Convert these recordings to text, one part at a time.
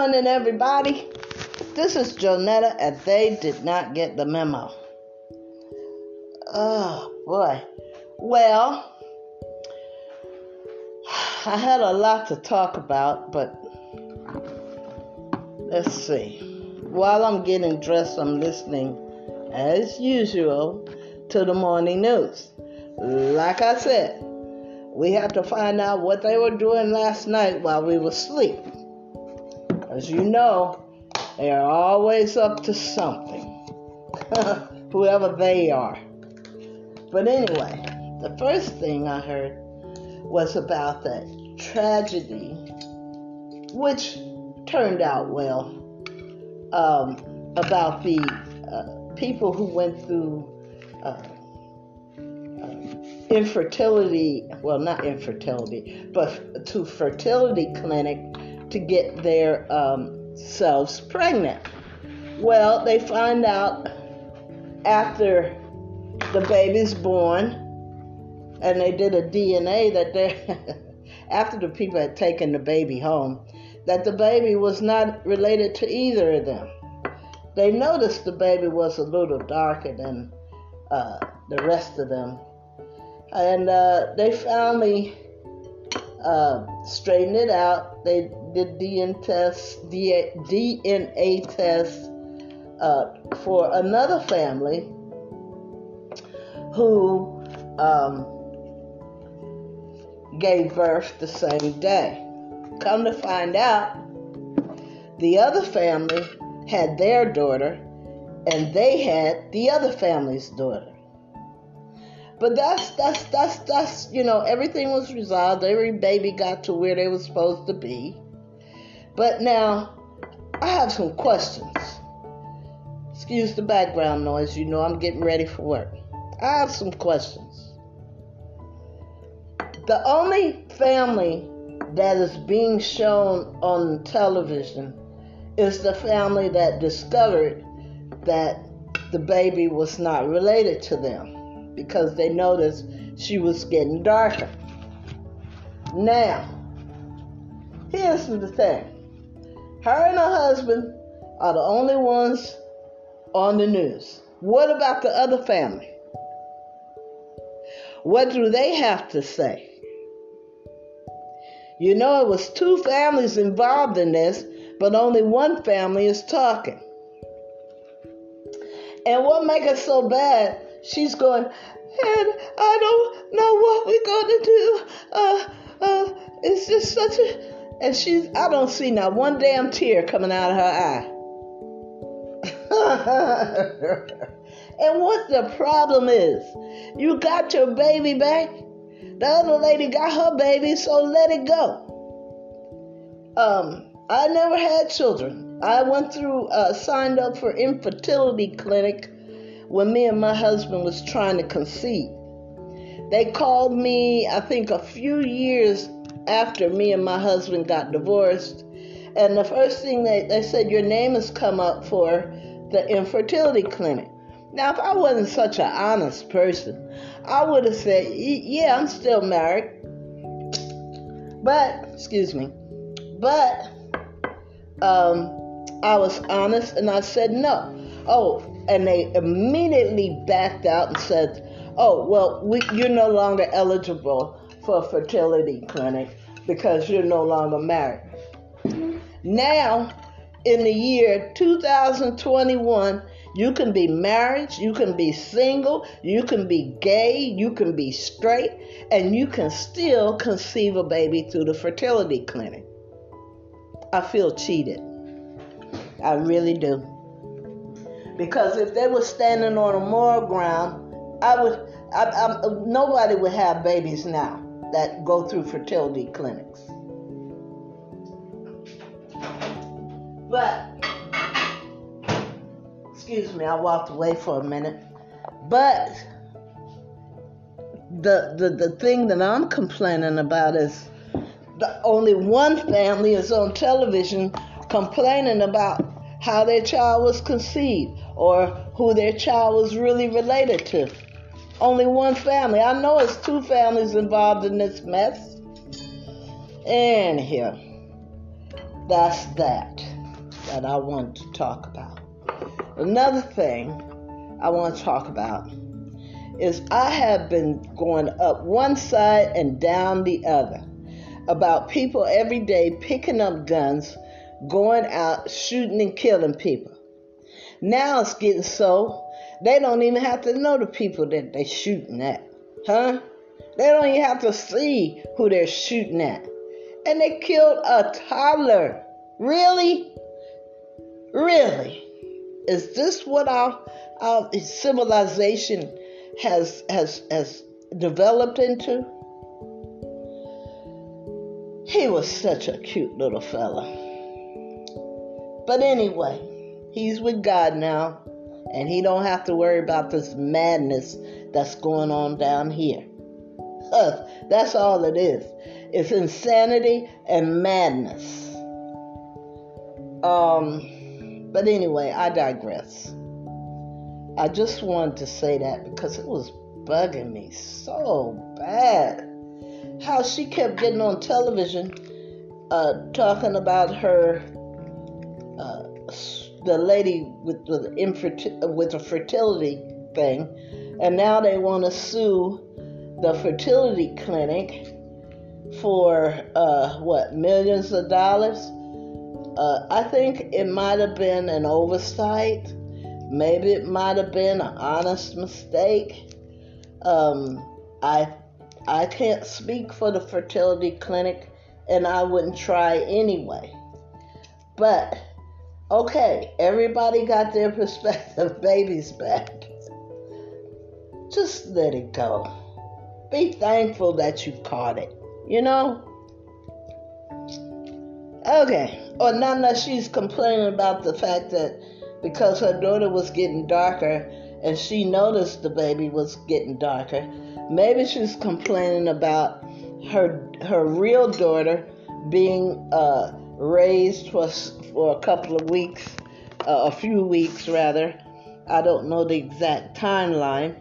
morning, everybody. This is Jonetta, and they did not get the memo. Oh, boy. Well, I had a lot to talk about, but let's see. While I'm getting dressed, I'm listening, as usual, to the morning news. Like I said, we have to find out what they were doing last night while we were asleep. As you know, they are always up to something, whoever they are. But anyway, the first thing I heard was about that tragedy, which turned out well, um, about the uh, people who went through uh, uh, infertility, well, not infertility, but to fertility clinic to get their um, selves pregnant. Well, they find out after the baby's born, and they did a DNA that they, after the people had taken the baby home, that the baby was not related to either of them. They noticed the baby was a little darker than uh, the rest of them, and uh, they finally uh, straightened it out. They DNA tests, DNA tests uh, for another family who um, gave birth the same day. Come to find out, the other family had their daughter, and they had the other family's daughter. But that's that's that's that's you know everything was resolved. Every baby got to where they were supposed to be. But now I have some questions. Excuse the background noise. You know I'm getting ready for work. I have some questions. The only family that is being shown on television is the family that discovered that the baby was not related to them because they noticed she was getting darker. Now, here's the thing her and her husband are the only ones on the news. What about the other family? What do they have to say? You know, it was two families involved in this, but only one family is talking. And what makes it so bad, she's going, and I don't know what we're going to do. Uh, uh, it's just such a. And she's, I don't see not one damn tear coming out of her eye. and what the problem is, you got your baby back. The other lady got her baby, so let it go. Um, I never had children. I went through, uh, signed up for infertility clinic when me and my husband was trying to conceive. They called me, I think, a few years after me and my husband got divorced. And the first thing they, they said, Your name has come up for the infertility clinic. Now, if I wasn't such an honest person, I would have said, Yeah, I'm still married. But, excuse me, but um, I was honest and I said no. Oh, and they immediately backed out and said, Oh, well, we, you're no longer eligible for fertility clinic because you're no longer married. Now, in the year 2021, you can be married, you can be single, you can be gay, you can be straight, and you can still conceive a baby through the fertility clinic. I feel cheated. I really do. Because if they were standing on a moral ground, I would. I, I, nobody would have babies now that go through fertility clinics. But, excuse me, I walked away for a minute. But the, the, the thing that I'm complaining about is the only one family is on television complaining about how their child was conceived or who their child was really related to. Only one family. I know it's two families involved in this mess. And here, that's that. that I want to talk about. Another thing I want to talk about is I have been going up one side and down the other about people every day picking up guns, going out shooting and killing people. Now it's getting so they don't even have to know the people that they're shooting at. Huh? They don't even have to see who they're shooting at. And they killed a toddler. Really? Really? Is this what our, our civilization has has has developed into? He was such a cute little fella. But anyway, he's with God now, and he don't have to worry about this madness that's going on down here. That's all it is. It's insanity and madness. Um, but anyway, I digress. I just wanted to say that because it was bugging me so bad. How she kept getting on television uh, talking about her, uh, the lady with with, inferti- with the fertility thing, and now they want to sue the fertility clinic for uh, what millions of dollars. Uh, I think it might have been an oversight. Maybe it might have been an honest mistake. Um, I I can't speak for the fertility clinic, and I wouldn't try anyway. But okay, everybody got their perspective. babies back. Just let it go. Be thankful that you caught it. You know? Okay. Or not unless she's complaining about the fact that because her daughter was getting darker and she noticed the baby was getting darker, maybe she's complaining about her her real daughter being uh, raised for for a couple of weeks, uh, a few weeks rather. I don't know the exact timeline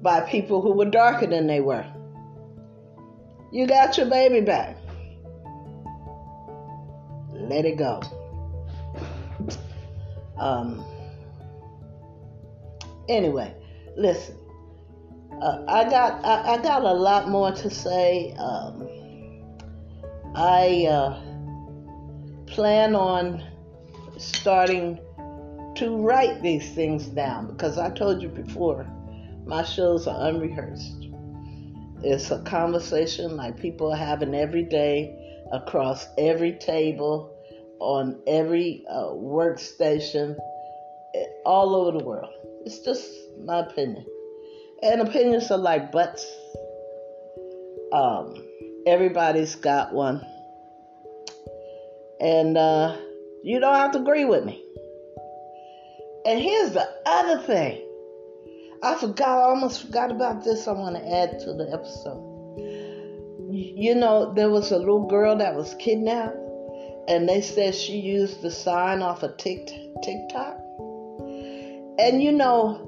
by people who were darker than they were. You got your baby back. Let it go. Um, anyway, listen. Uh, I got I, I, got a lot more to say. Um, I uh, plan on starting to write these things down because I told you before my shows are unrehearsed. It's a conversation like people are having every day across every table, on every uh, workstation, eh, all over the world. It's just my opinion. And opinions are like butts. Um, everybody's got one. And uh, you don't have to agree with me. And here's the other thing I forgot, I almost forgot about this. I want to add to the episode. You know, there was a little girl that was kidnapped, and they said she used the sign off of TikTok. And you know,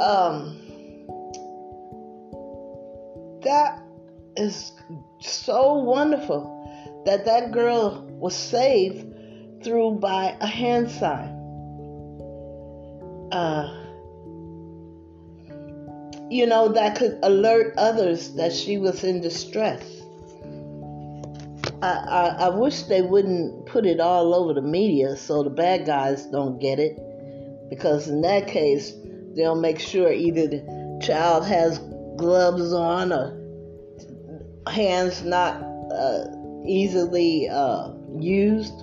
um, that is so wonderful that that girl was saved through by a hand sign. Uh, you know, that could alert others that she was in distress. I, I, I, wish they wouldn't put it all over the media so the bad guys don't get it, because in that case, they'll make sure either the child has gloves on or hands not uh, easily uh, used,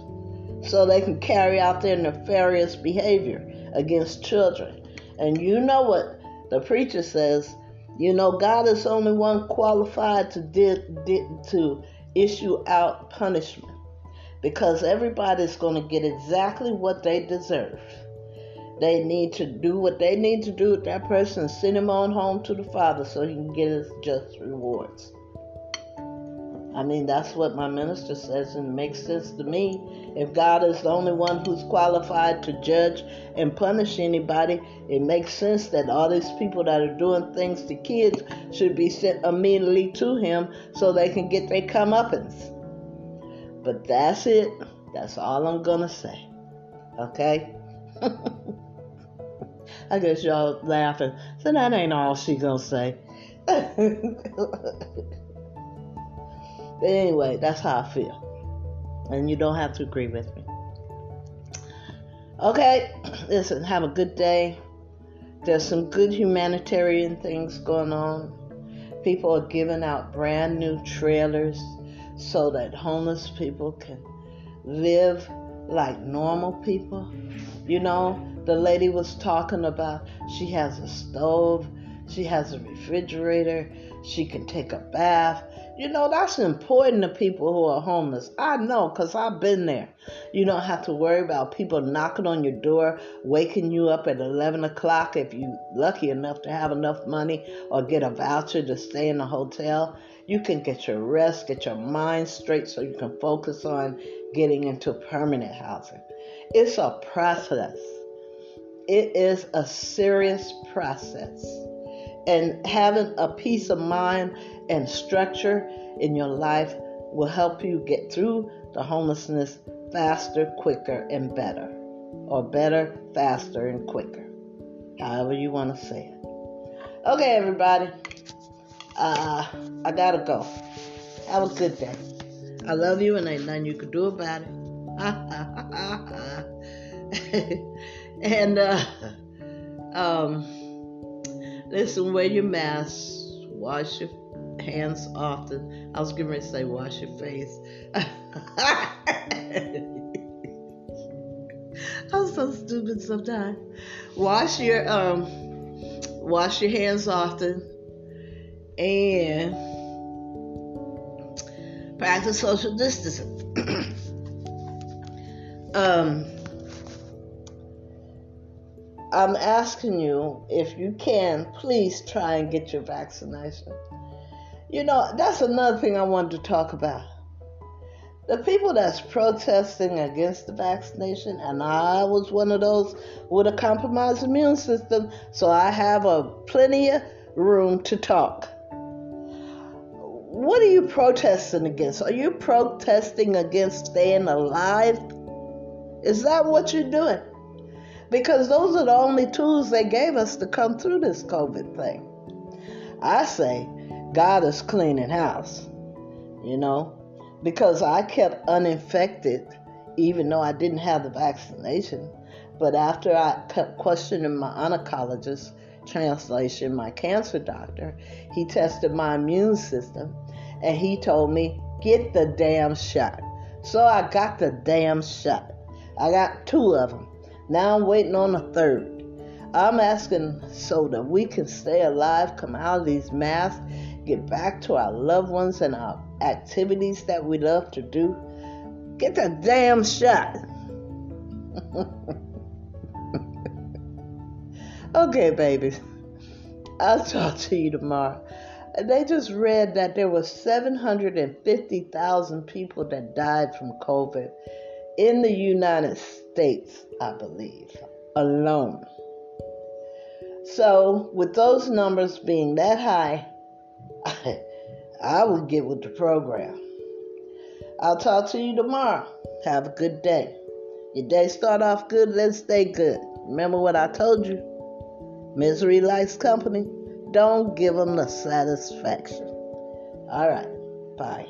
so they can carry out their nefarious behavior against children. And you know what the preacher says, you know, God is only one qualified to di- di- to issue out punishment because everybody's going to get exactly what they deserve. They need to do what they need to do with that person send him on home to the Father so he can get his just rewards. I mean, that's what my minister says, and it makes sense to me. If God is the only one who's qualified to judge and punish anybody, it makes sense that all these people that are doing things to kids should be sent immediately to Him so they can get their comeuppance. But that's it. That's all I'm going to say. Okay? I guess y'all laughing. So that ain't all she gonna say. but anyway, that's how I feel. And you don't have to agree with me. Okay, listen, have a good day. There's some good humanitarian things going on. People are giving out brand new trailers so that homeless people can live like normal people. You know, the lady was talking about she has a stove, she has a refrigerator, she can take a bath. You know, that's important to people who are homeless. I know because I've been there. You don't have to worry about people knocking on your door, waking you up at 11 o'clock if you're lucky enough to have enough money or get a voucher to stay in a hotel. You can get your rest, get your mind straight so you can focus on getting into permanent housing. It's a process, it is a serious process and having a peace of mind and structure in your life will help you get through the homelessness faster, quicker, and better. Or better, faster, and quicker. However, you want to say it. Okay, everybody. Uh, I gotta go. Have a good day. I love you, and ain't nothing you can do about it. and, uh, um, Listen, wear your mask, wash your hands often. I was going to say wash your face. I'm so stupid sometimes. Wash your um wash your hands often and practice social distancing. um I'm asking you if you can, please try and get your vaccination. You know, that's another thing I wanted to talk about. The people that's protesting against the vaccination, and I was one of those with a compromised immune system, so I have a plenty of room to talk. What are you protesting against? Are you protesting against staying alive? Is that what you're doing? Because those are the only tools they gave us to come through this COVID thing. I say God is cleaning house, you know, because I kept uninfected even though I didn't have the vaccination. But after I kept questioning my oncologist, translation, my cancer doctor, he tested my immune system and he told me, get the damn shot. So I got the damn shot. I got two of them. Now I'm waiting on a third. I'm asking so that we can stay alive, come out of these masks, get back to our loved ones and our activities that we love to do. Get the damn shot. okay, babies. I'll talk to you tomorrow. They just read that there were 750,000 people that died from COVID in the United States, I believe, alone. So, with those numbers being that high, I, I would get with the program. I'll talk to you tomorrow. Have a good day. Your day start off good, let's stay good. Remember what I told you? Misery likes company. Don't give them the satisfaction. All right. Bye.